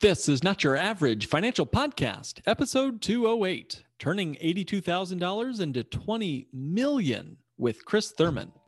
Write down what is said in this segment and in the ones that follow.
This is Not Your Average Financial Podcast, episode 208, turning $82,000 into 20 million with Chris Thurman.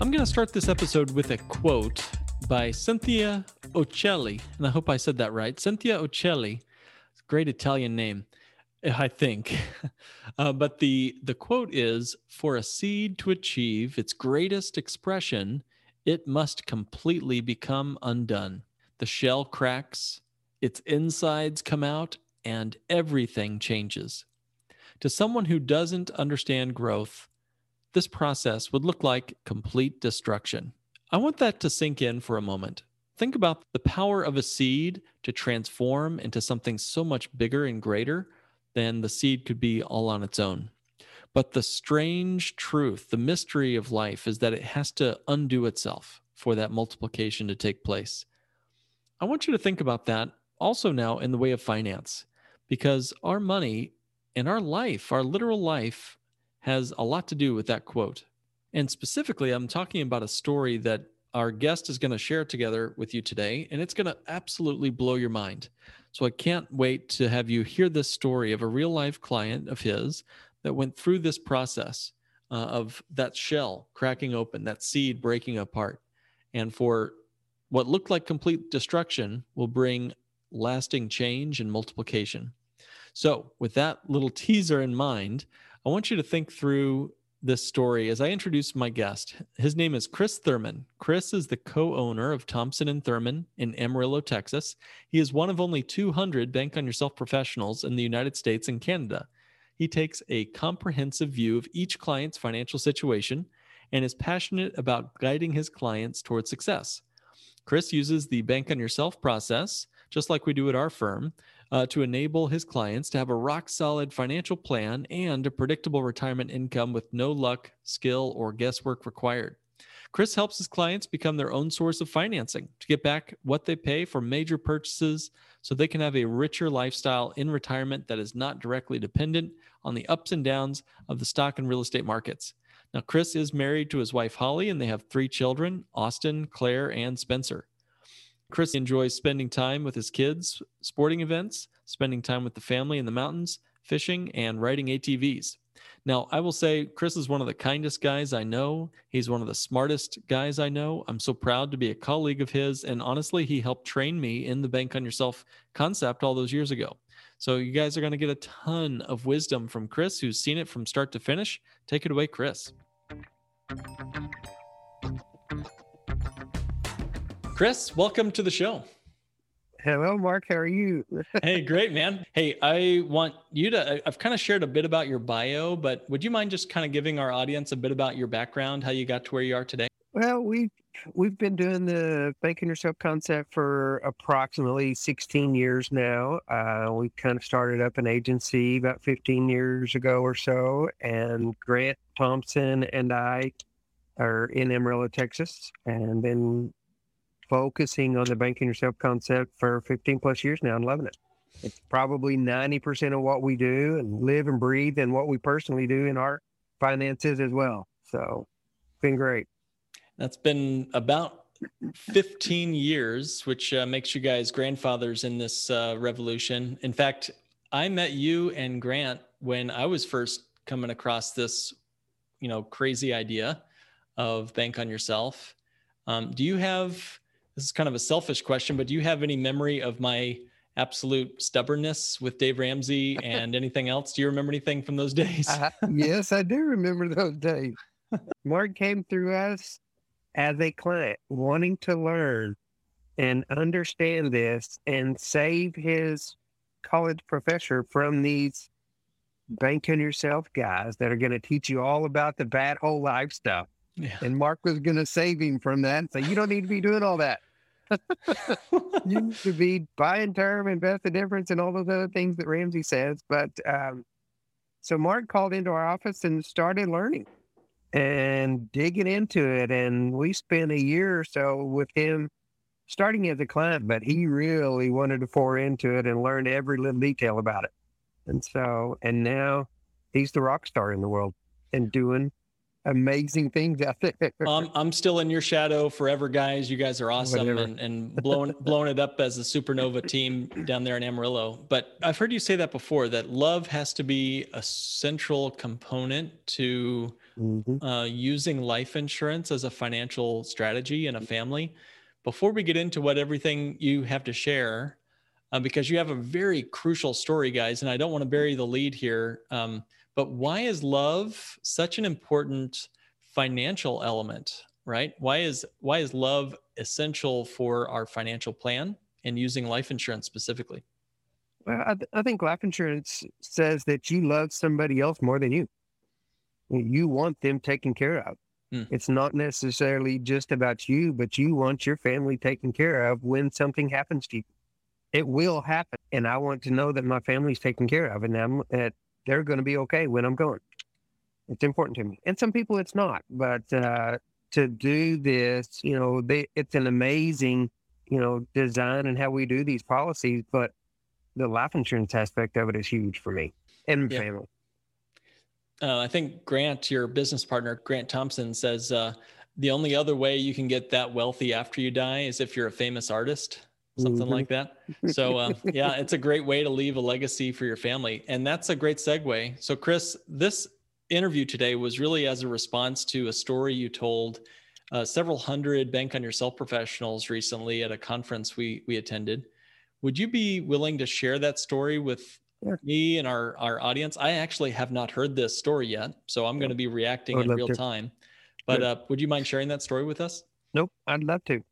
I'm going to start this episode with a quote by Cynthia Occelli, and I hope I said that right. Cynthia Occelli, great Italian name, I think. Uh, but the the quote is: "For a seed to achieve its greatest expression, it must completely become undone. The shell cracks, its insides come out, and everything changes." To someone who doesn't understand growth, this process would look like complete destruction. I want that to sink in for a moment. Think about the power of a seed to transform into something so much bigger and greater than the seed could be all on its own. But the strange truth, the mystery of life, is that it has to undo itself for that multiplication to take place. I want you to think about that also now in the way of finance, because our money and our life, our literal life, has a lot to do with that quote. And specifically, I'm talking about a story that our guest is going to share together with you today, and it's going to absolutely blow your mind. So I can't wait to have you hear this story of a real life client of his that went through this process uh, of that shell cracking open, that seed breaking apart. And for what looked like complete destruction will bring lasting change and multiplication. So, with that little teaser in mind, I want you to think through this story as I introduce my guest. His name is Chris Thurman. Chris is the co-owner of Thompson and Thurman in Amarillo, Texas. He is one of only 200 bank on yourself professionals in the United States and Canada. He takes a comprehensive view of each client's financial situation and is passionate about guiding his clients towards success. Chris uses the bank on yourself process, just like we do at our firm, uh, to enable his clients to have a rock solid financial plan and a predictable retirement income with no luck, skill, or guesswork required. Chris helps his clients become their own source of financing to get back what they pay for major purchases so they can have a richer lifestyle in retirement that is not directly dependent on the ups and downs of the stock and real estate markets. Now, Chris is married to his wife, Holly, and they have three children Austin, Claire, and Spencer. Chris enjoys spending time with his kids, sporting events, spending time with the family in the mountains, fishing, and riding ATVs. Now, I will say Chris is one of the kindest guys I know. He's one of the smartest guys I know. I'm so proud to be a colleague of his. And honestly, he helped train me in the Bank on Yourself concept all those years ago. So, you guys are going to get a ton of wisdom from Chris, who's seen it from start to finish. Take it away, Chris. Chris, welcome to the show. Hello, Mark. How are you? hey, great, man. Hey, I want you to, I've kind of shared a bit about your bio, but would you mind just kind of giving our audience a bit about your background, how you got to where you are today? Well, we've, we've been doing the Bank on Yourself concept for approximately 16 years now. Uh, we kind of started up an agency about 15 years ago or so, and Grant Thompson and I are in Amarillo, Texas, and been focusing on the Bank on Yourself concept for 15 plus years now and loving it. It's probably 90% of what we do and live and breathe and what we personally do in our finances as well. So it's been great. That's been about 15 years, which uh, makes you guys grandfathers in this uh, revolution. In fact, I met you and Grant when I was first coming across this, you know, crazy idea of bank on yourself. Um, do you have this is kind of a selfish question, but do you have any memory of my absolute stubbornness with Dave Ramsey and anything else? Do you remember anything from those days? uh, yes, I do remember those days. Mark came through us as a client wanting to learn and understand this and save his college professor from these bank on yourself guys that are going to teach you all about the bad whole life stuff. Yeah. And Mark was going to save him from that and say, you don't need to be doing all that. you need to be buying term, invest the difference, and all those other things that Ramsey says. But um, so Mark called into our office and started learning and digging into it. And we spent a year or so with him starting as a client, but he really wanted to pour into it and learn every little detail about it. And so, and now he's the rock star in the world and doing amazing things out there. Um, I'm still in your shadow forever, guys. You guys are awesome and, and blowing blowing it up as a supernova team down there in Amarillo. But I've heard you say that before that love has to be a central component to mm-hmm. uh, using life insurance as a financial strategy in a family. Before we get into what everything you have to share, uh, because you have a very crucial story, guys, and I don't want to bury the lead here. Um, but why is love such an important financial element, right? Why is why is love essential for our financial plan and using life insurance specifically? Well, I, th- I think life insurance says that you love somebody else more than you. You want them taken care of. Hmm. It's not necessarily just about you, but you want your family taken care of when something happens to you. It will happen. And I want to know that my family's taken care of and I'm, that they're going to be okay when I'm gone. It's important to me. And some people it's not, but uh, to do this, you know, they, it's an amazing, you know, design and how we do these policies, but the life insurance aspect of it is huge for me and yeah. family. Uh, I think Grant, your business partner, Grant Thompson, says uh, the only other way you can get that wealthy after you die is if you're a famous artist something mm-hmm. like that. So, uh, yeah, it's a great way to leave a legacy for your family. And that's a great segue. So, Chris, this interview today was really as a response to a story you told uh, several hundred Bank on Yourself professionals recently at a conference we, we attended. Would you be willing to share that story with yeah. me and our, our audience? I actually have not heard this story yet, so I'm going to be reacting in real to. time. But uh, would you mind sharing that story with us? Nope, I'd love to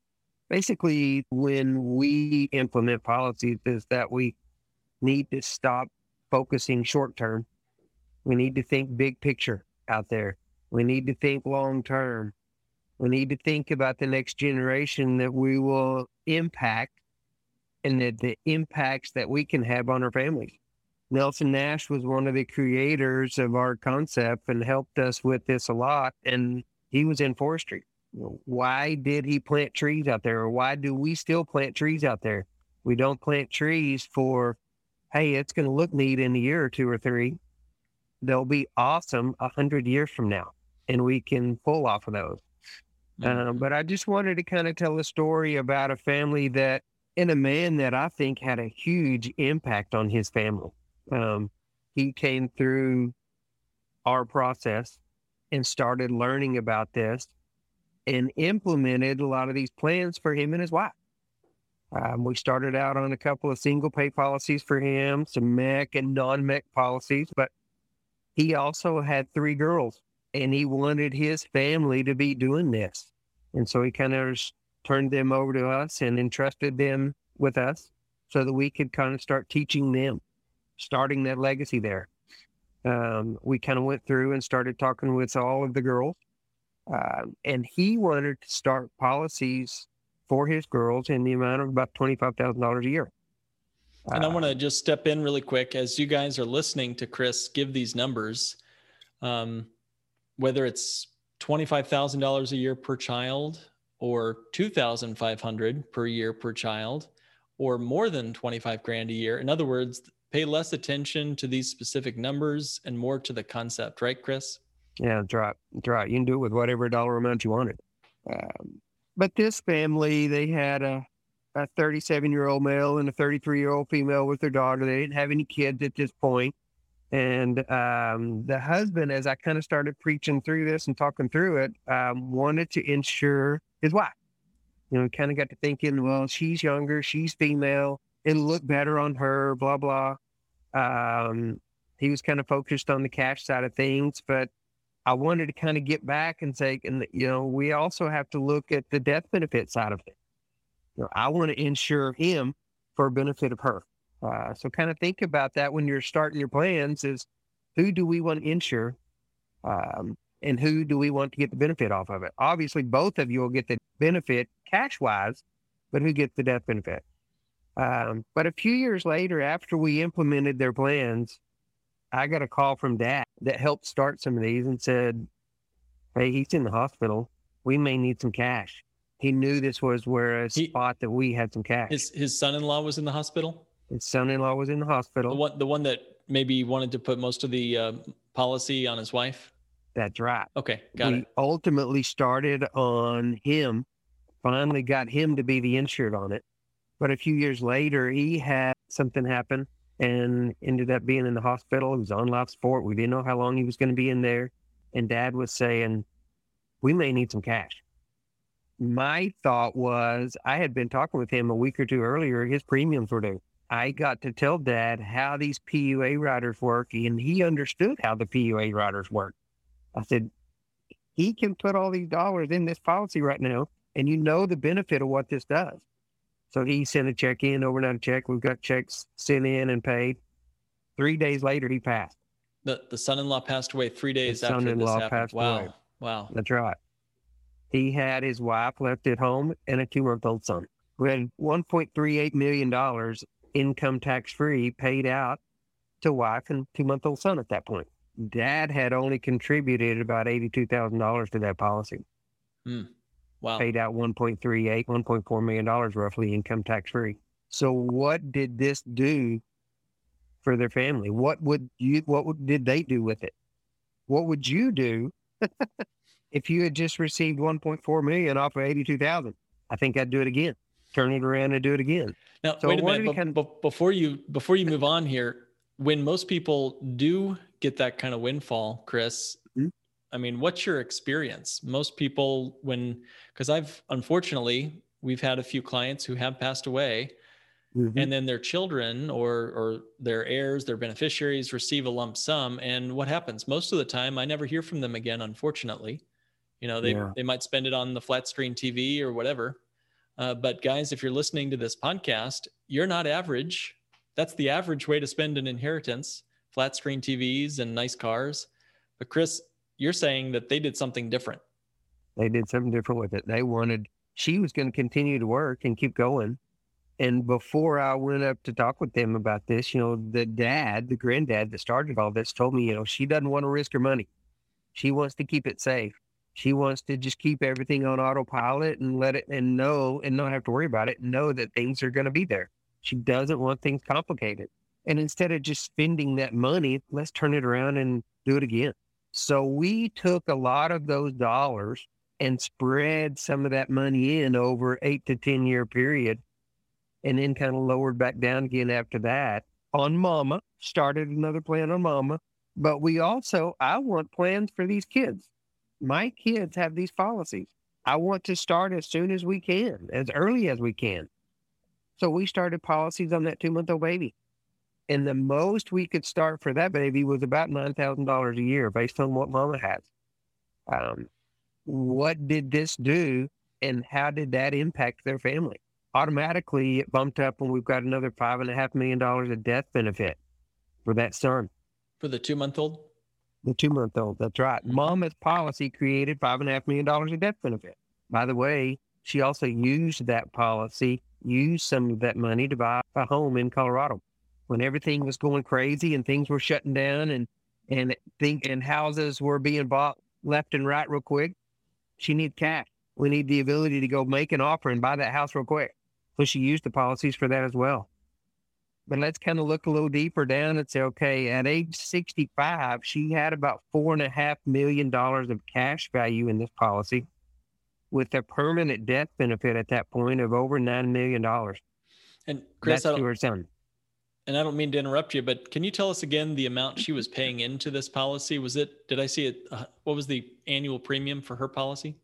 basically when we implement policies is that we need to stop focusing short term. We need to think big picture out there. We need to think long term. We need to think about the next generation that we will impact and the, the impacts that we can have on our families. Nelson Nash was one of the creators of our concept and helped us with this a lot. And he was in forestry why did he plant trees out there? Or why do we still plant trees out there? We don't plant trees for hey it's going to look neat in a year or two or three. They'll be awesome a hundred years from now and we can pull off of those. Mm-hmm. um, but i just wanted to kind of tell a story about a family that and a man that i think had a huge impact on his family. Um, he came through our process and started learning about this and implemented a lot of these plans for him and his wife. Um, we started out on a couple of single pay policies for him, some MEC and non MEC policies, but he also had three girls and he wanted his family to be doing this. And so he kind of turned them over to us and entrusted them with us so that we could kind of start teaching them, starting that legacy there. Um, we kind of went through and started talking with all of the girls uh, and he wanted to start policies for his girls in the amount of about $25,000 a year. And I want to uh, just step in really quick as you guys are listening to Chris give these numbers, um, whether it's $25,000 a year per child or 2,500 per year per child or more than 25 grand a year. In other words, pay less attention to these specific numbers and more to the concept, right, Chris? Yeah. That's right. You can do it with whatever dollar amount you wanted. Um, but this family, they had a, a 37 year old male and a 33 year old female with their daughter. They didn't have any kids at this point. And um, the husband, as I kind of started preaching through this and talking through it, um, wanted to insure his wife. You know, kind of got to thinking, well, she's younger, she's female, it'll look better on her, blah, blah. Um, he was kind of focused on the cash side of things, but I wanted to kind of get back and say, and you know, we also have to look at the death benefit side of it. You know, I want to insure him for benefit of her. Uh, so kind of think about that when you're starting your plans is who do we want to insure? Um, and who do we want to get the benefit off of it? Obviously, both of you will get the benefit cash wise, but who gets the death benefit? Um, but a few years later, after we implemented their plans, I got a call from dad that helped start some of these and said, Hey, he's in the hospital. We may need some cash. He knew this was where a He- spot that we had some cash. His his son-in-law was in the hospital. His son-in-law was in the The hospital. one the one that maybe wanted to put most of the uh, policy on his wife. That's right. Okay, got we it. ultimately started on him, finally got him to be the insured on it. But a few years later, he had something happen and ended up being in the hospital. He was on life support. We didn't know how long he was going to be in there. And dad was saying, We may need some cash. My thought was, I had been talking with him a week or two earlier. His premiums were due. I got to tell dad how these PUA riders work, and he understood how the PUA riders work. I said, he can put all these dollars in this policy right now, and you know the benefit of what this does. So he sent a check in, overnight check. We've got checks sent in and paid. Three days later, he passed. The the son-in-law passed away three days after this son-in-law happened. passed wow, away. wow. That's right. He had his wife left at home and a two month old son. We had $1.38 million income tax free paid out to wife and two month old son at that point. Dad had only contributed about $82,000 to that policy. Hmm. Wow. paid out 1.38, 1.4 million dollars roughly income tax free. So what did this do for their family? What would you what would, did they do with it? What would you do if you had just received 1.4 million off of 82,000? I think I'd do it again. Turn it around and do it again. Now, So wait a minute. did he be- kind be- before you before you move on here, when most people do get that kind of windfall, Chris. I mean, what's your experience? Most people, when because I've unfortunately we've had a few clients who have passed away, Mhm. and then their children or or their heirs, their beneficiaries receive a lump sum, and what happens? Most of the time, I never hear from them again. Unfortunately, you know, they Yeah. they might spend it on the flat screen TV or whatever. Uh, but guys, if you're listening to this podcast, you're not average. That's the average way to spend an inheritance: flat screen TVs and nice cars. But Chris, you're saying that they did something different. They did something different with it. They wanted, she was going to continue to work and keep going. And before I went up to talk with them about this, you know, the dad, the granddad that started all this told me, you know, she doesn't want to risk her money. She wants to keep it safe. She wants to just keep everything on autopilot and let it and know and not have to worry about it know that things are going to be there. She doesn't want things complicated. And instead of just spending that money, let's turn it around and do it again. So we took a lot of those dollars and spread some of that money in over eight to 10 year period and then kind of lowered back down again after that on mama, started another plan on mama. But we also, I want plans for these kids. My kids have these policies. I want to start as soon as we can, as early as we can. So we started policies on that two month old baby. And the most we could start for that baby was about $9,000 a year based on what mama has. Um, what did this do and how did that impact their family? Automatically, it bumped up when we've got another five and a half million dollars of death benefit for that son, For the two month old, the two month old. That's right. Mhm. Mama's policy created five and a half million dollars of death benefit. By the way, she also used that policy, used some of that money to buy a home in Colorado when everything was going crazy and things were shutting down and and think and houses were being bought left and right real quick. She needed cash. We need the ability to go make an offer and buy that house real quick. So she used the policies for that as well. But let's kind of look a little deeper down and say, okay, at age 65, she had about four and a half million dollars of cash value in this policy with a permanent death benefit at that point of over nine million dollars. and Chris, That's I don't. And I don't mean to interrupt you, but can you tell us again the amount she was paying into this policy? Was it? Did I see it? Uh, what was the annual premium for her policy?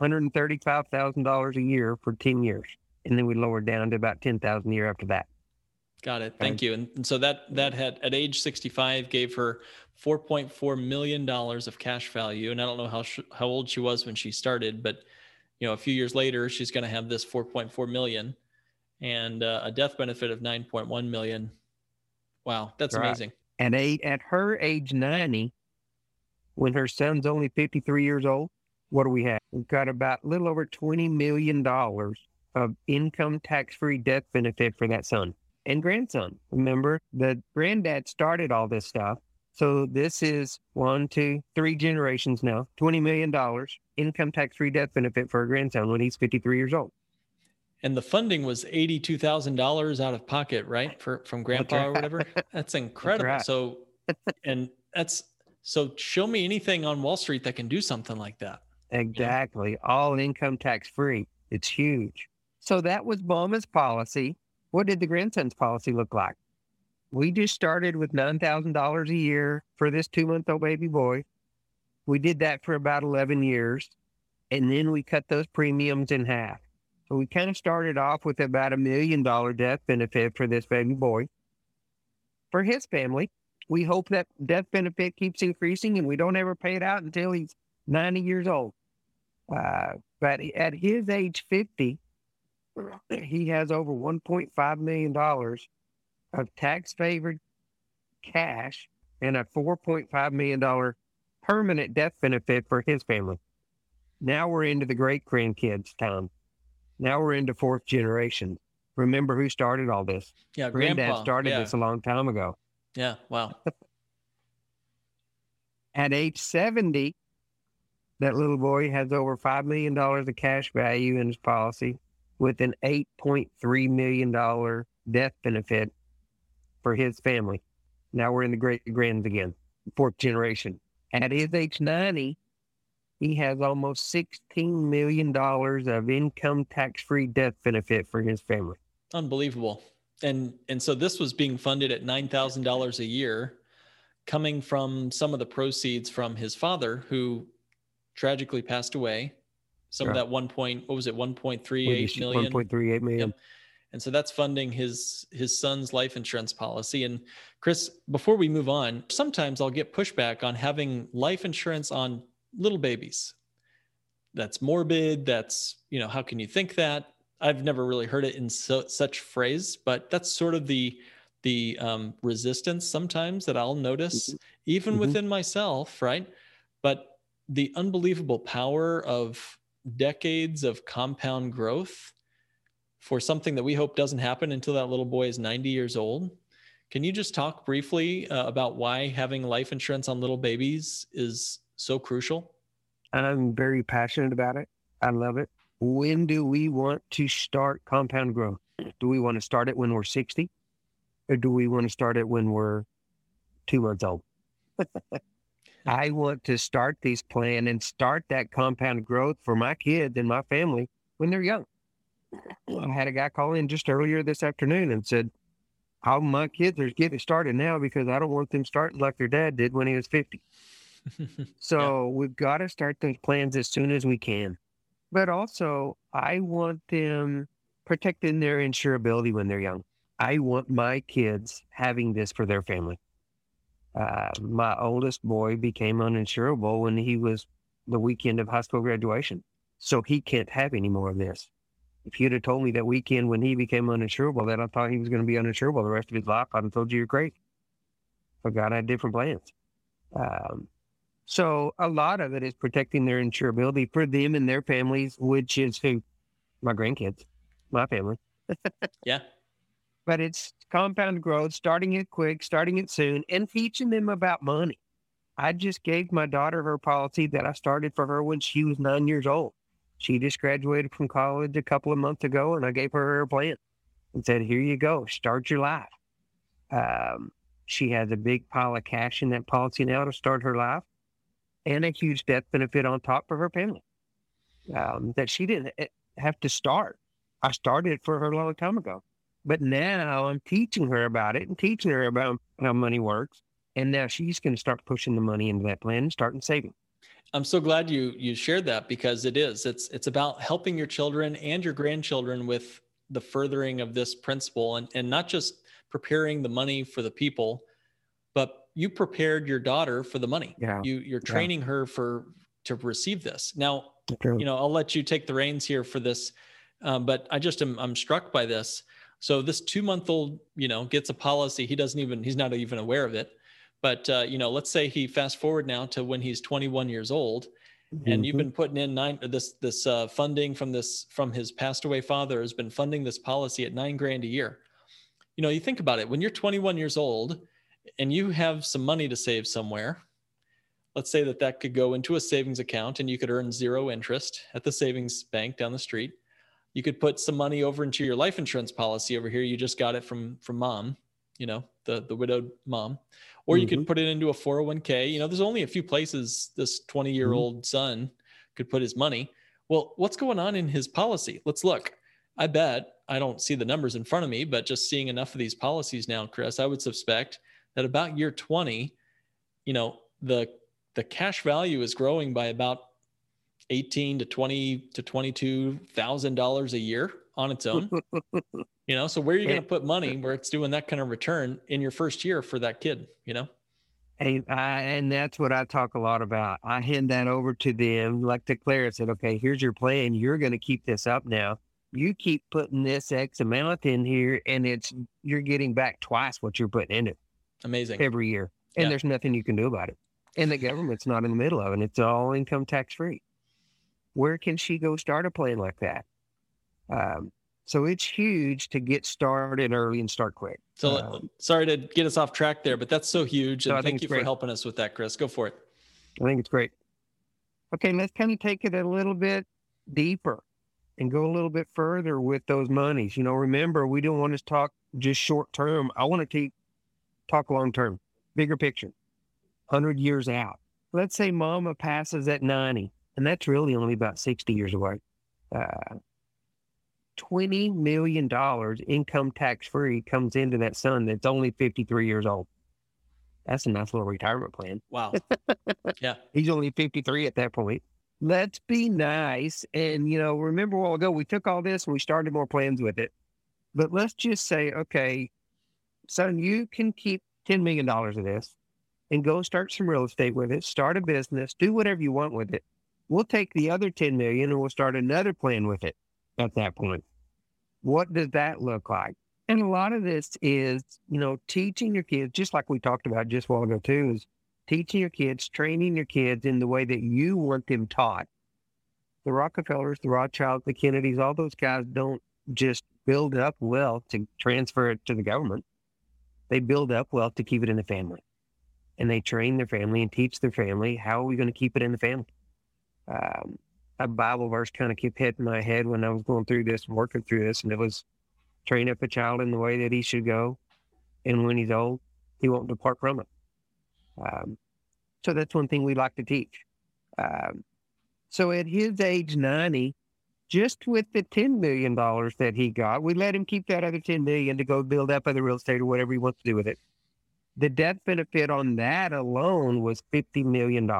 $135,000 a year for 10 years. And then we lowered down to about 10,000 a year after that. Got it. Thank you. And, and so that that had at age 65 gave her 4.4 million dollars of cash value. And I don't know how sh- how old she was when she started, but you know, a few years later, she's going to have this 4.4 million and uh, a death benefit of 9.1 million. Wow, that's Right. amazing. And eight, at her age 90, when her son's only 53 years old, what do we have? We've got about a little over $20 million of income tax free death benefit for that son and grandson. Remember, the granddad started all this stuff. So this is one, two, three generations now, $20 million income tax free death benefit for a grandson when he's 53 years old. And the funding was $82,000 out of pocket, right? For from grandpa or whatever. That's incredible. That's right. So, and that's so show me anything on Wall Street that can do something like that. Exactly. All income tax free. It's huge. So that was Mama's policy. What did the grandson's policy look like? We just started with $9,000 a year for this two month old baby boy. We did that for about 11 years. And then we cut those premiums in half. So we kind of started off with about a million dollar death benefit for this baby boy. For his family, we hope that death benefit keeps increasing and we don't ever pay it out until he's 90 years old. Uh, but at his age 50, he has over $1.5 million of tax favored cash and a $4.5 million permanent death benefit for his family. Now we're into the great grandkids time. Now we're into fourth generation. Remember who started all this? Yeah, Granddad grandpa. started yeah. this a long time ago. Yeah, wow. At age 70, that little boy has over $5 million of cash value in his policy with an $8.3 million death benefit for his family. Now we're in the great grands again, fourth generation. At his age 90, he has almost $16 million of income tax free death benefit for his family. Unbelievable. And and so this was being funded at $9,000 a year coming from some of the proceeds from his father who tragically passed away. Some of that one point, what was it, 1.38 million? 1.38 million. Yep. And so that's funding his his son's life insurance policy. And Chris, before we move on, sometimes I'll get pushback on having life insurance on little babies. That's morbid. That's, you know, how can you think that? I've never really heard it in so, such phrase, but that's sort of the the um, resistance sometimes that I'll notice, mm-hmm. even mm-hmm. within myself, right? But the unbelievable power of decades of compound growth for something that we hope doesn't happen until that little boy is 90 years old. Can you just talk briefly uh, about why having life insurance on little babies is so crucial? I'm very passionate about it. I love it. When do we want to start compound growth? Do we want to start it when we're 60? Or do we want to start it when we're two months old? I want to start this plan and start that compound growth for my kids and my family when they're young. I had a guy call in just earlier this afternoon and said, How my kids are getting started now because I don't want them starting like their dad did when he was 50. So yeah. we've got to start those plans as soon as we can. But also, I want them protecting their insurability when they're young. I want my kids having this for their family. Uh, my oldest boy became uninsurable when he was the weekend of high school graduation. So he can't have any more of this. If you'd have told me that weekend when he became uninsurable that I thought he was going to be uninsurable the rest of his life, I'd have told you you're crazy. But God had different plans. Um, so a lot of it is protecting their insurability for them and their families, which is who my grandkids, my family. yeah. But it's compound growth, starting it quick, starting it soon, and teaching them about money. I just gave my daughter her policy that I started for her when she was nine years old. She just graduated from college a couple of months ago, and I gave her her plan and said, Here you go, start your life. Um, she has a big pile of cash in that policy now to start her life and a huge death benefit on top for her family um, that she didn't eh, have to start. I started for her a long time ago, but now I'm teaching her about it and teaching her about how money works. And now she's going to start pushing the money into that plan and starting saving. I'm so glad you you shared that because it is. It's it's about helping your children and your grandchildren with the furthering of this principle and, and not just preparing the money for the people, you prepared your daughter for the money. Yeah. You you're training yeah. her for to receive this. Now, True. you know, I'll let you take the reins here for this, um, but I just am I'm struck by this. So this two month old, you know, gets a policy. He doesn't even he's not even aware of it. But uh, you know, let's say he fast forward now to when he's 21 years old, and you've been putting in nine this this uh, funding from this from his passed away father has been funding this policy at nine grand a year you know you think about it when you're 21 years old and you have some money to save somewhere let's say that that could go into a savings account and you could earn zero interest at the savings bank down the street. You could put some money over into your life insurance policy over here. You just got it from from mom you know the the widowed mom. Or you mm-hmm. could put it into a 401k you know there's only a few places this 20 year old mm-hmm. son could put his money. Well what's going on in his policy? Let's look. I bet i don't see the numbers in front of me but just seeing enough of these policies now chris i would suspect that about year 20 you know the the cash value is growing by about 18 to 20 to 22 thousand dollars a year on its own you know so where are you going to put money where it's doing that kind of return in your first year for that kid you know and, I, and that's what I talk a lot about. I hand that over to them, like to Claire, and said, okay, here's your plan. You're going to keep this up now. You keep putting this X amount in here, and it's you're getting back twice what you're putting in it. Amazing. Every year. And yeah. there's nothing you can do about it. And the government's not in the middle of it. It's all income tax free. Where can she go start a plan like that? Um, so it's huge to get started early and start quick. So um, sorry to get us off track there, but that's so huge. And thank you great. for helping us with that, Chris. Go for it. I think it's great. Okay, let's kind of take it a little bit deeper and go a little bit further with those monies. You know, remember, we don't want to talk just short term. I want to talk long term, bigger picture, 100 years out. Let's say mama passes at 90, and that's really only about 60 years away. Uh, $20 million income tax free comes into that son that's only 53 years old. That's a nice little retirement plan. Wow. yeah. He's only 53 at that point. Let's be nice. And, you know, remember a while ago, we took all this and we started more plans with it. But let's just say, okay, son, you can keep $10 million of this and go start some real estate with it, start a business, do whatever you want with it. We'll take the other 10 million and we'll start another plan with it at that point. What does that look like? And a lot of this is, you know, teaching your kids, just like we talked about just a while ago too, is teaching your kids, training your kids in the way that you want them taught. The Rockefellers, the Rothschilds, the Kennedys, all those guys don't just build up wealth to transfer it to the government. They build up wealth to keep it in the family. And they train their family and teach their family how are we going to keep it in the family. Um, a Bible verse kind of kept hitting my head when I was going through this, and working through this, and it was train up a child in the way that he should go, and when he's old, he won't depart from it. Um, so that's one thing we like to teach. Um, so at his age 90, just with the $10 million that he got, we let him keep that other 10 million to go build up other real estate or whatever he wants to do with it. The death benefit on that alone was $50 million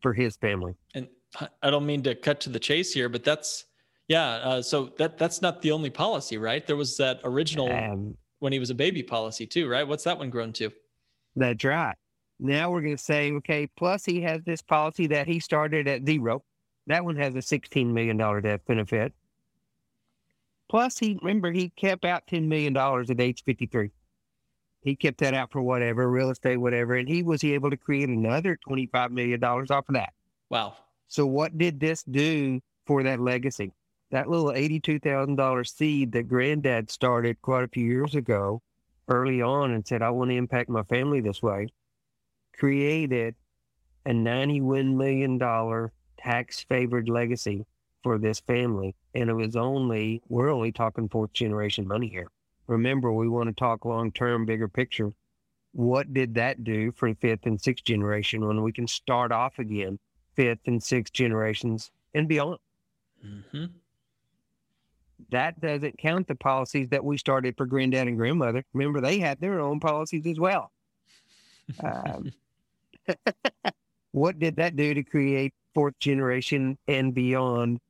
for his family. And I don't mean to cut to the chase here, but that's yeah. Uh, so that that's not the only policy, right? There was that original um, when he was a baby policy too, right? What's that one grown to? That's right. Now we're going to say, okay, plus he has this policy that he started at zero. That one has a $16 million death benefit. Plus, he remember he kept out $10 million at age 53. He kept that out for whatever, real estate, whatever, and he was able to create another $25 million off of that. Wow. So what did this do for that legacy? That little $82,000 seed that granddad started quite a few years ago early on and said, I want to impact my family this way, created a $91 million tax favored legacy for this family. And it was only, we're only talking fourth generation money here. Remember, we want to talk long term, bigger picture. What did that do for fifth and sixth generation when we can start off again fifth and sixth generations and beyond. Mm-hmm. That doesn't count the policies that we started for granddad and grandmother. Remember, they had their own policies as well. Um, what did that do to create fourth generation and beyond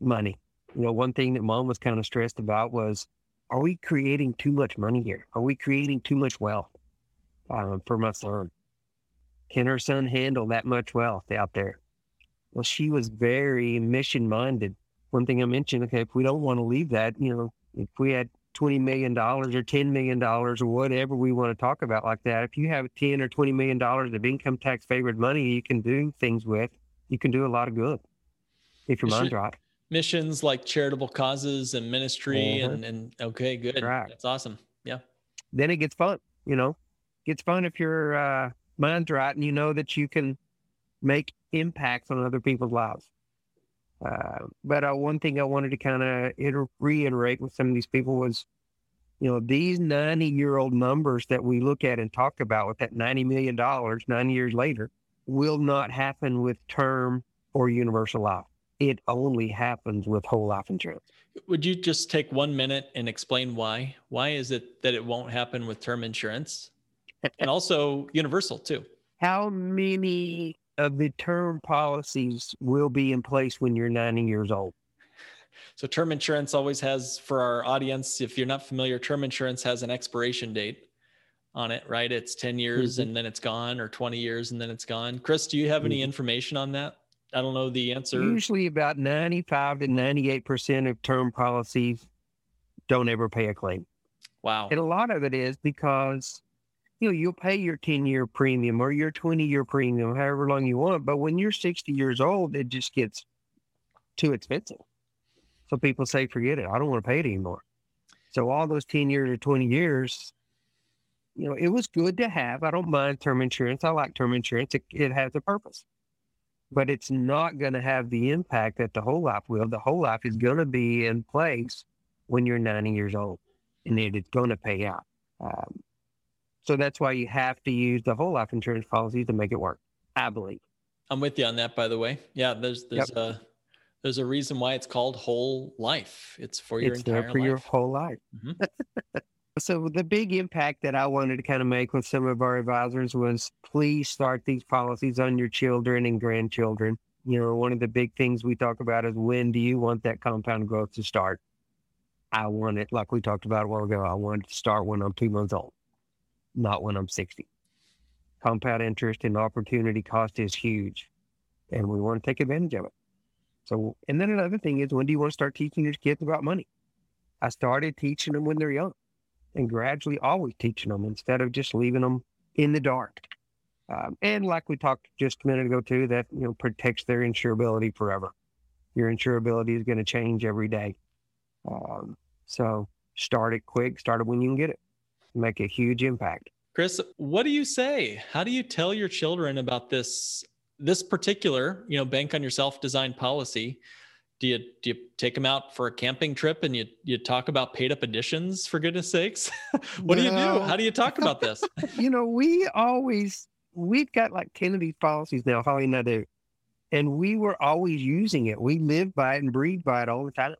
money? You know, one thing that mom was kind of stressed about was are we creating too much money here? Are we creating too much wealth um, for my son? Can her son handle that much wealth out there? Well, she was very mission minded. One thing I mentioned, okay, if we don't want to leave that, you know, if we had $20 million or $10 million or whatever we want to talk about like that, if you have 10 or $20 million of income tax favored money you can do things with, you can do a lot of good if your Mission- mind's right. Missions like charitable causes and ministry Mhm. and and okay, good. Right. That's awesome. Yeah. Then it gets fun, you know. Gets fun if your uh, mind's right and you know that you can make impacts on other people's lives. Uh, but uh, one thing I wanted to kind of iter- reiterate with some of these people was, you know, these 90 year old numbers that we look at and talk about with that $90 million 90 years later will not happen with term or universal life. It only happens with whole life insurance. Would you just take one minute and explain why? Why is it that it won't happen with term insurance? And also universal too. How many of the term policies will be in place when you're 90 years old? So term insurance always has for our audience, if you're not familiar, term insurance has an expiration date on it, right? It's 10 years Mhm. and then it's gone or 20 years and then it's gone. Chris, do you have any Mhm. information on that? I don't know the answer. Usually about 95 to 98% of term policies don't ever pay a claim. Wow. And a lot of it is because, you know, you'll pay your 10 year premium or your 20 year premium, however long you want. But when you're 60 years old, it just gets too expensive. So people say, forget it. I don't want to pay it anymore. So all those 10 years or 20 years, you know, it was good to have. I don't mind term insurance. I like term insurance. It, it has a purpose, but it's not going to have the impact that the whole life will. The whole life is going to be in place when you're 90 years old and it is going to pay out. Um, so that's why you have to use the whole life insurance policy to make it work. I believe. I'm with you on that, by the way. Yeah, there's there's Yep. a there's a reason why it's called whole life. It's for your it's entire there for life. your whole life. Mhm. so the big impact that I wanted to kind of make with some of our advisors was please start these policies on your children and grandchildren. You know, one of the big things we talk about is when do you want that compound growth to start? I want it, like we talked about a while ago, I want it to start when I'm two months old, not when I'm 60. Compound interest and opportunity cost is huge, and we want to take advantage of it. So, and then another thing is when do you want to start teaching your kids about money? I started teaching them when they're young and gradually always teaching them instead of just leaving them in the dark. Um, and like we talked just a minute ago too, that you know protects their insurability forever. Your insurability is going to change every day. Um, so start it quick, start it when you can get it. Make a huge impact. Chris, what do you say? How do you tell your children about this this particular, you know, bank on yourself design policy? Do you do you take them out for a camping trip and you you talk about paid up additions for goodness sakes? what do you do? How do you talk about this? you know, we always we've got like ten of these policies now, Holly and I do, and we were always using it. We live by it and breathe by it all the time.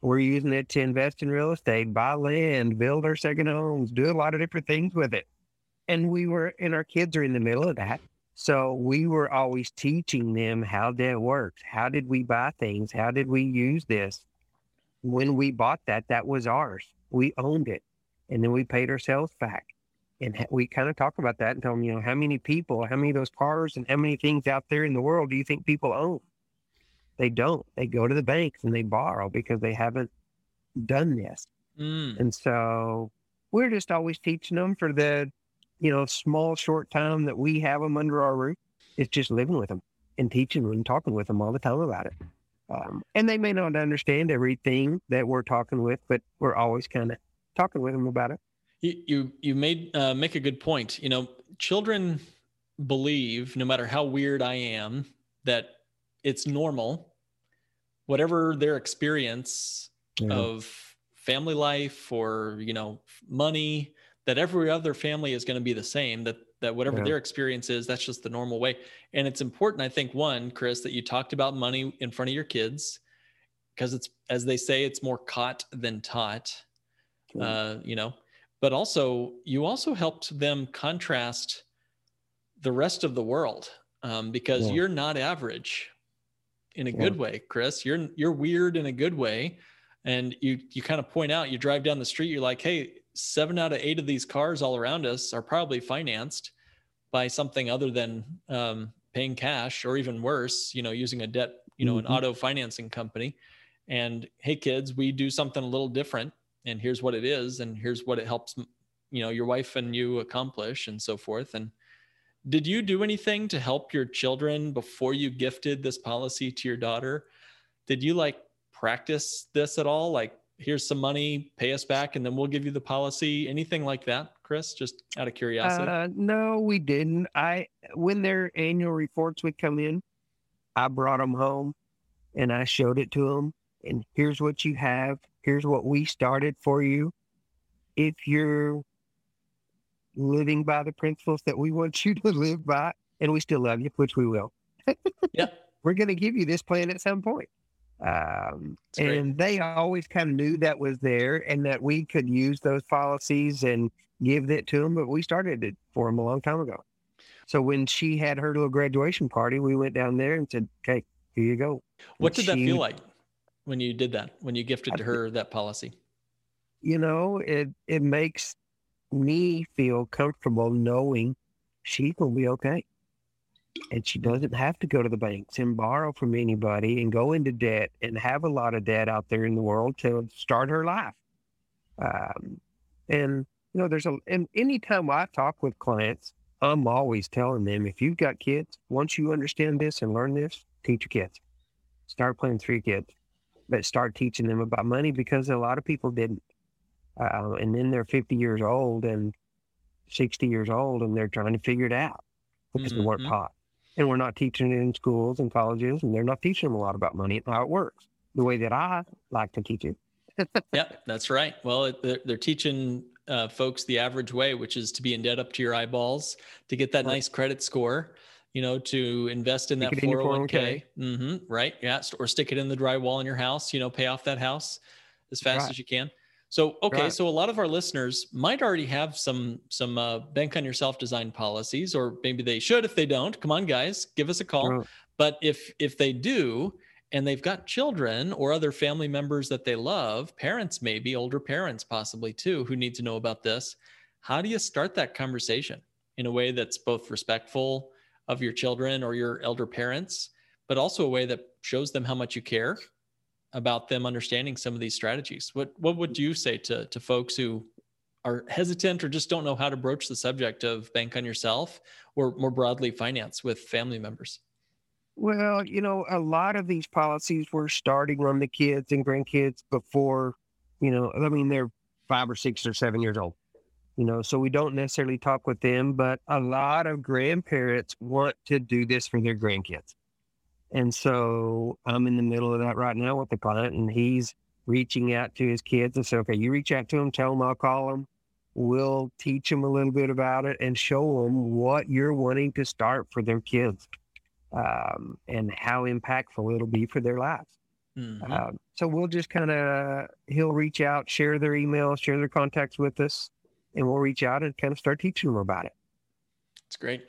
We're using it to invest in real estate, buy land, build our second homes, do a lot of different things with it. And we were, and our kids are in the middle of that. So we were always teaching them how that works. How did we buy things? How did we use this? When we bought that, that was ours. We owned it. And then we paid ourselves back. And we kind of talk about that and tell them, you know, how many people, how many of those cars and how many things out there in the world do you think people own? They don't. They go to the banks and they borrow because they haven't done this. Mm, And so we're just always teaching them for the, you know, small, short time that we have them under our roof. It's just living with them and teaching them and talking with them all the time about it. Um, and they may not understand everything that we're talking with, but we're always kind of talking with them about it. You you you made uh, make a good point. You know, children believe, no matter how weird I am, that it's normal, whatever their experience of family life or you know money, that every other family is going to be the same. That that whatever Yeah. their experience is, that's just the normal way. And it's important, I think, one, Chris, that you talked about money in front of your kids, because it's as they say, it's more caught than taught Mm. uh, you know but also you also helped them contrast the rest of the world um, because Yeah. you're not average in a Yeah. good way chris. You're you're weird in a good way. And you you kind of point out you drive down the street you're like hey seven out of eight of these cars all around us are probably financed by something other than um, paying cash or even worse you know using a debt you know Mhm. an auto financing company. And hey kids we do something a little different. And here's what it is. And here's what it helps you know your wife and you accomplish and so forth. And did you do anything to help your children before you gifted this policy to your daughter? Did you like practice this at all? Like, here's some money, pay us back, and then we'll give you the policy. Anything like that, Chris? Just out of curiosity. Uh, no, we didn't. I when their annual reports would come in, I brought them home, and I showed it to them. And here's what you have. Here's what we started for you. If you're living by the principles that we want you to live by, and we still love you, which we will. yeah. We're going to give you this plan at some point. Um, and they always kind of knew that was there and that we could use those policies and give it to them, but we started it for them a long time ago. So when she had her little graduation party, we went down there and said, okay, here you go. What did she, that feel like when you did that, when you gifted to her that policy? You know, it, it makes me feel comfortable knowing she will be okay. And she doesn't have to go to the banks and borrow from anybody and go into debt and have a lot of debt out there in the world to start her life. Um, and, you know, there's a, and anytime I talk with clients, I'm always telling them if you've got kids, once you understand this and learn this, teach your kids. Start playing three kids, but start teaching them about money because a lot of people didn't. Uh, and then they're 50 years old and 60 years old and they're trying to figure it out because mm-hmm. they weren't taught. And we're not teaching it in schools and colleges, and they're not teaching them a lot about money and how it works the way that I like to teach it. yep, that's right. Well, they're, they're teaching uh, folks the average way, which is to be in debt up to your eyeballs, to get that right. nice credit score, you know, to invest in stick that 401k. Mm-hmm, right. Yeah. Or stick it in the drywall in your house, you know, pay off that house as fast right. as you can. So okay, right. so a lot of our listeners might already have some some uh, bank on yourself design policies, or maybe they should. If they don't, come on, guys, give us a call. Right. But if if they do, and they've got children or other family members that they love, parents maybe older parents possibly too, who need to know about this. How do you start that conversation in a way that's both respectful of your children or your elder parents, but also a way that shows them how much you care about them understanding some of these strategies. What what would you say to to folks who are hesitant or just don't know how to broach the subject of bank on yourself or more broadly finance with family members? Well, you know, a lot of these policies were starting on the kids and grandkids before, you know, I mean, they're five or six or seven years old, you know, so we don't necessarily talk with them, but a lot of grandparents want to do this for their grandkids. And so I'm in the middle of that right now with the client, and he's reaching out to his kids and say, okay, you reach out to them, tell them I'll call them. We'll teach them a little bit about it and show them what you're wanting to start for their kids um, and how impactful it'll be for their lives. Mm-hmm. Um, so we'll just kind of, he'll reach out, share their email, share their contacts with us, and we'll reach out and kind of start teaching them about it. It's great.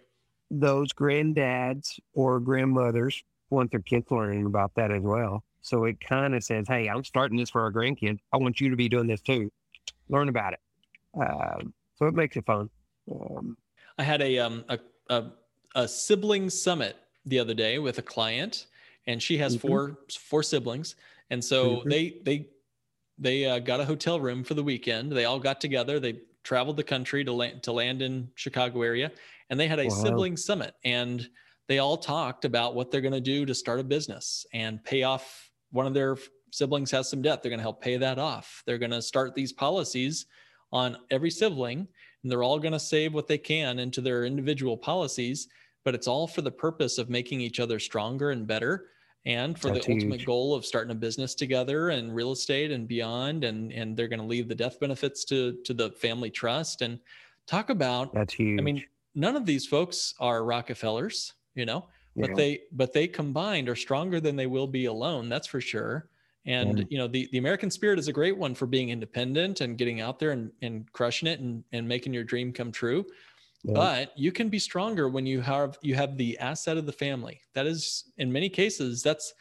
Those granddads or grandmothers want their kids learning about that as well. So it kind of says, hey, I'm starting this for our grandkids. I want you to be doing this too. Learn about it. Um, so it makes it fun. Um, I had a, um, a, a, a, sibling summit the other day with a client, and she has mm-hmm. four four siblings, and so mm-hmm. they they they uh, got a hotel room for the weekend. They all got together. They traveled the country to land to land in Chicago area, and they had a wow. sibling summit and they all talked about what they're going to do to start a business and pay off one of their siblings has some debt they're going to help pay that off. They're going to start these policies on every sibling and they're all going to save what they can into their individual policies but it's all for the purpose of making each other stronger and better and for That's the ultimate goal of starting a business together and real estate and beyond and and they're going to leave the death benefits to to the family trust. And talk about That's huge. I mean none of these folks are Rockefellers you know but they but they combined are stronger than they will be alone that's for sure. And you know the, the american spirit is a great one for being independent and getting out there and, and crushing it and, and making your dream come true. Yeah. but you can be stronger when you have you have the asset of the family. That is in many cases that's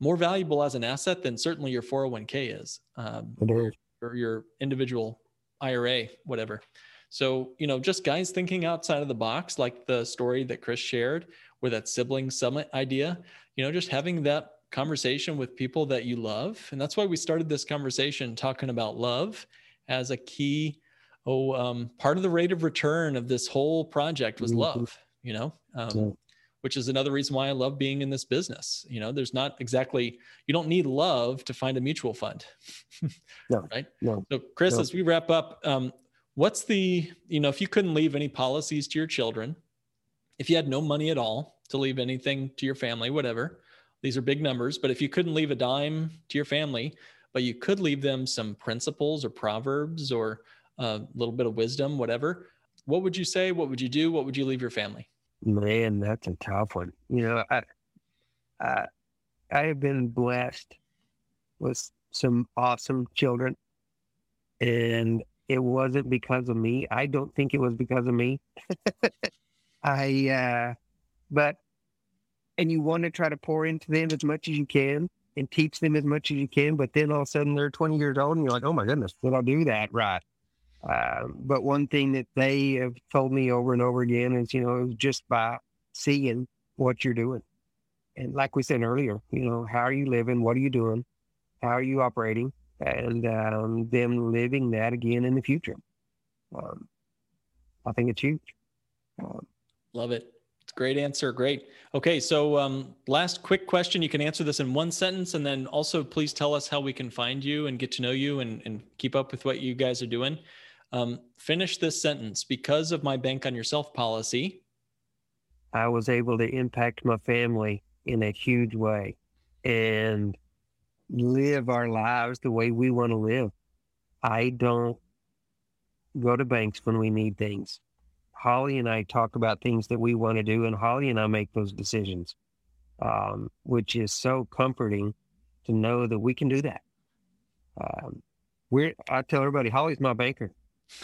more valuable as an asset than certainly your 401k is, um, or, or your individual ira whatever so you know just guys thinking outside of the box like the story that chris shared with that sibling summit idea, you know, just having that conversation with people that you love. And that's why we started this conversation talking about love as a key oh um, part of the rate of return of this whole project was mm-hmm. love you know, um, yeah. which is another reason why I love being in this business. You know, there's not exactly, you don't need love to find a mutual fund. no, right. No. So, Chris, no. as we wrap up, um, what's the, you know, if you couldn't leave any policies to your children, if you had no money at all to leave anything to your family, whatever, these are big numbers, but if you couldn't leave a dime to your family, but you could leave them some principles or proverbs or a little bit of wisdom, whatever, what would you say? What would you do? What would you leave your family? Man, that's a tough one. You know, I, I, I have been blessed with some awesome children, and it wasn't because of me. I don't think it was because of me. I, uh, but, and you want to try to pour into them as much as you can and teach them as much as you can, but then all of a sudden they're 20 years old and you're like, oh my goodness, did I do that right? Uh, but one thing that they have told me over and over again is, you know, just by seeing what you're doing. And like we said earlier, you know, how are you living? What are you doing? How are you operating? And um, them living that again in the future. Um, I think it's huge. Um, Love it. It's a great answer. Great. Okay. So, um, last quick question. You can answer this in one sentence. And then also, please tell us how we can find you and get to know you and, and keep up with what you guys are doing. Um, finish this sentence. Because of my bank on yourself policy, I was able to impact my family in a huge way and live our lives the way we want to live. I don't go to banks when we need things. Holly and I talk about things that we want to do, and Holly and I make those decisions, um, which is so comforting to know that we can do that. Um, we're I tell everybody, Holly's my banker.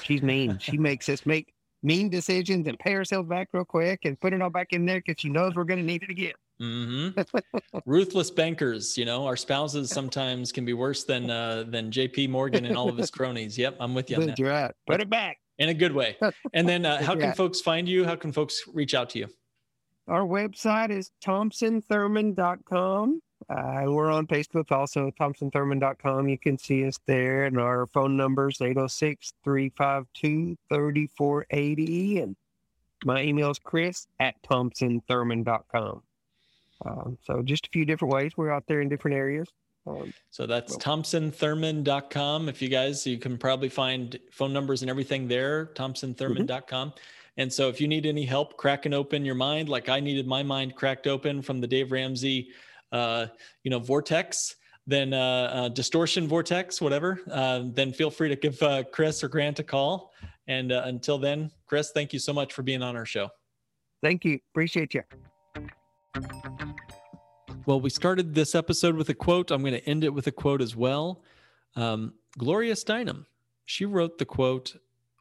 She's mean. she makes us make mean decisions and pay ourselves back real quick and put it all back in there because she knows we're going to need it again. Mm-hmm. Ruthless bankers, you know, our spouses sometimes can be worse than uh, than J.P. Morgan and all of his cronies. Yep, I'm with you on that. right. Put it back in a good way. And then, uh, how can folks find you? How can folks reach out to you? Our website is thompsonthurman.com. Uh, we're on Facebook also, thompsonthurman.com. You can see us there. And our phone number is 806 352 3480. And my email is chris at thompsonthurman.com. Um, so just a few different ways. We're out there in different areas. Um, so that's well, thompsonthurman.com. If you guys, you can probably find phone numbers and everything there, thompsonthurman.com. Mm-hmm. And so if you need any help cracking open your mind, like I needed my mind cracked open from the Dave Ramsey uh, you know, vortex, then uh, uh, distortion vortex, whatever, uh, then feel free to give uh, Chris or Grant a call. And uh, until then, Chris, thank you so much for being on our show. Thank you. Appreciate you. Well, we started this episode with a quote. I'm going to end it with a quote as well. Um, Gloria Steinem, she wrote the quote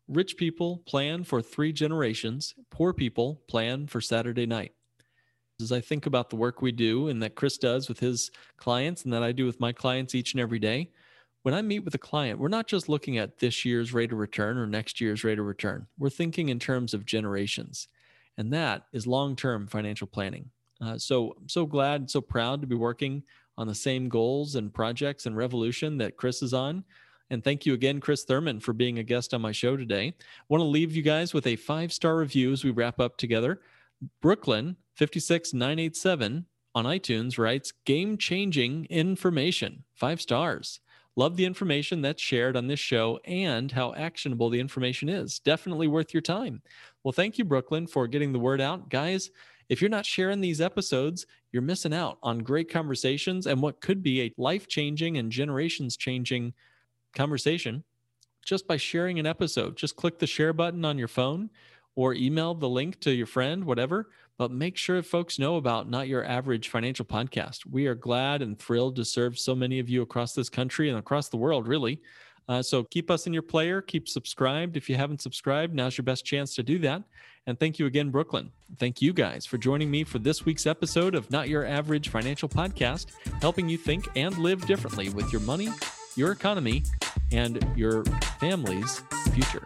Rich people plan for three generations, poor people plan for Saturday night as I think about the work we do and that Chris does with his clients and that I do with my clients each and every day, when I meet with a client, we're not just looking at this year's rate of return or next year's rate of return. We're thinking in terms of generations. And that is long term financial planning. Uh, so I'm so glad, and so proud to be working on the same goals and projects and revolution that Chris is on. And thank you again, Chris Thurman, for being a guest on my show today. Want to leave you guys with a five star review as we wrap up together. Brooklyn 56987 on iTunes writes game changing information, five stars. Love the information that's shared on this show and how actionable the information is. Definitely worth your time. Well, thank you, Brooklyn, for getting the word out. Guys, if you're not sharing these episodes, you're missing out on great conversations and what could be a life changing and generations changing conversation just by sharing an episode. Just click the share button on your phone or email the link to your friend, whatever. But make sure folks know about Not Your Average Financial Podcast. We are glad and thrilled to serve so many of you across this country and across the world, really. Uh, so keep us in your player, keep subscribed. If you haven't subscribed, now's your best chance to do that. And thank you again, Brooklyn. Thank you guys for joining me for this week's episode of Not Your Average Financial Podcast, helping you think and live differently with your money, your economy, and your family's future.